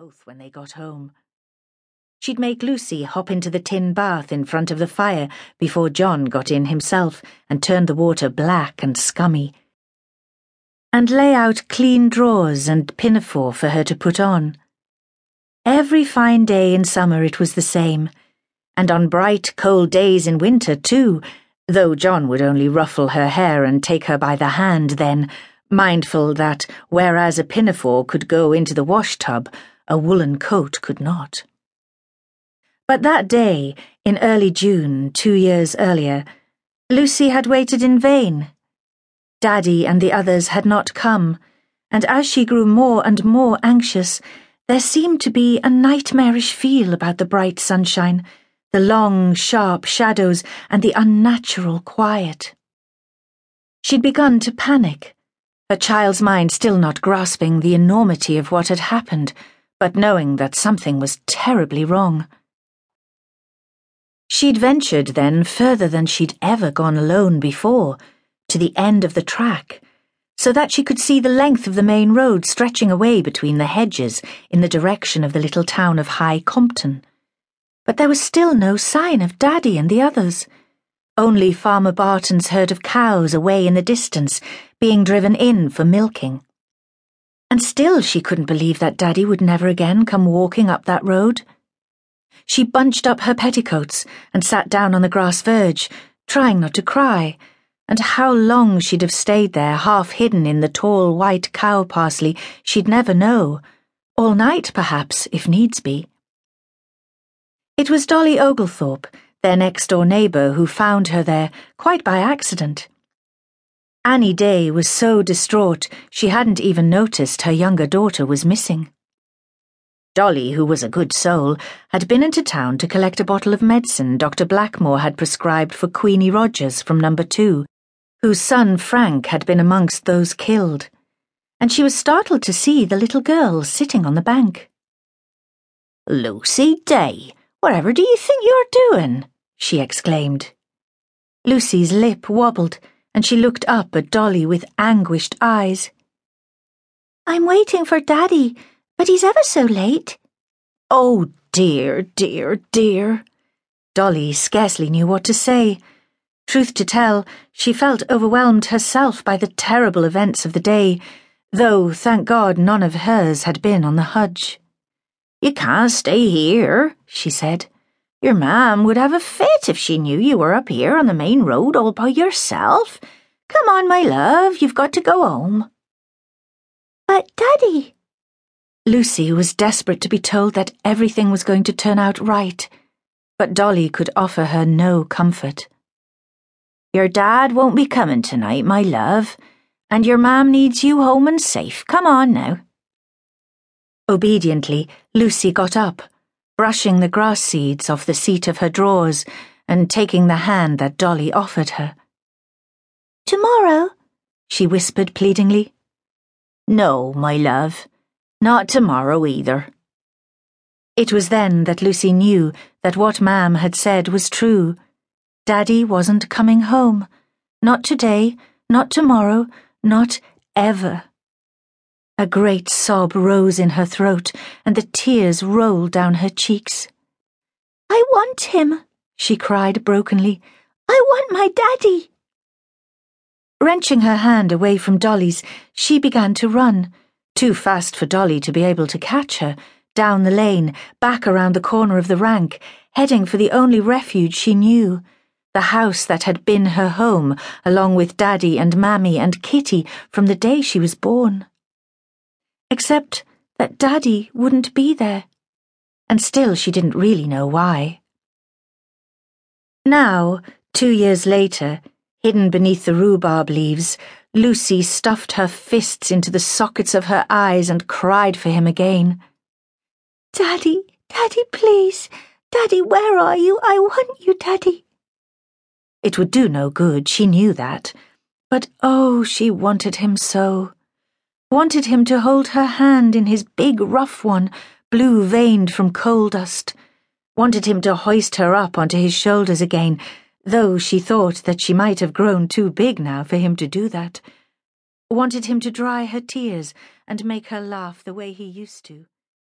both when they got home. She'd make Lucy hop into the tin bath in front of the fire before John got in himself and turned the water black and scummy, and lay out clean drawers and pinafore for her to put on. Every fine day in summer it was the same, and on bright, cold days in winter too, though John would only ruffle her hair and take her by the hand then mindful that whereas a pinafore could go into the wash tub, a woolen coat could not. But that day, in early June, two years earlier, Lucy had waited in vain. Daddy and the others had not come, and as she grew more and more anxious, there seemed to be a nightmarish feel about the bright sunshine, the long, sharp shadows, and the unnatural quiet. She'd begun to panic her child's mind still not grasping the enormity of what had happened, but knowing that something was terribly wrong. She'd ventured then further than she'd ever gone alone before, to the end of the track, so that she could see the length of the main road stretching away between the hedges in the direction of the little town of High Compton. But there was still no sign of Daddy and the others. Only Farmer Barton's herd of cows away in the distance, being driven in for milking. And still she couldn't believe that Daddy would never again come walking up that road. She bunched up her petticoats and sat down on the grass verge, trying not to cry. And how long she'd have stayed there, half hidden in the tall white cow parsley, she'd never know. All night, perhaps, if needs be. It was Dolly Oglethorpe their next door neighbour, who found her there quite by accident. Annie Day was so distraught she hadn't even noticed her younger daughter was missing. Dolly, who was a good soul, had been into town to collect a bottle of medicine Dr. Blackmore had prescribed for Queenie Rogers from number two, whose son Frank had been amongst those killed, and she was startled to see the little girl sitting on the bank. Lucy Day, whatever do you think you're doing? she exclaimed. Lucy's lip wobbled, and she looked up at Dolly with anguished eyes. I'm waiting for Daddy, but he's ever so late. Oh, dear, dear, dear. Dolly scarcely knew what to say. Truth to tell, she felt overwhelmed herself by the terrible events of the day, though, thank God, none of hers had been on the Hudge. You can't stay here, she said. Your mam would have a fit if she knew you were up here on the main road all by yourself. Come on, my love, you've got to go home. But, Daddy. Lucy was desperate to be told that everything was going to turn out right, but Dolly could offer her no comfort. Your dad won't be coming tonight, my love, and your mam needs you home and safe. Come on now. Obediently, Lucy got up brushing the grass seeds off the seat of her drawers and taking the hand that Dolly offered her. Tomorrow? she whispered pleadingly. No, my love, not tomorrow either. It was then that Lucy knew that what Mam had said was true. Daddy wasn't coming home. Not today, not tomorrow, not ever. A great sob rose in her throat, and the tears rolled down her cheeks. I want him, she cried brokenly. I want my daddy. Wrenching her hand away from Dolly's, she began to run, too fast for Dolly to be able to catch her, down the lane, back around the corner of the rank, heading for the only refuge she knew the house that had been her home, along with Daddy and Mammy and Kitty from the day she was born except that Daddy wouldn't be there, and still she didn't really know why. Now, two years later, hidden beneath the rhubarb leaves, Lucy stuffed her fists into the sockets of her eyes and cried for him again. Daddy, Daddy, please. Daddy, where are you? I want you, Daddy. It would do no good, she knew that. But oh, she wanted him so wanted him to hold her hand in his big rough one, blue veined from coal dust, wanted him to hoist her up onto his shoulders again, though she thought that she might have grown too big now for him to do that, wanted him to dry her tears and make her laugh the way he used to.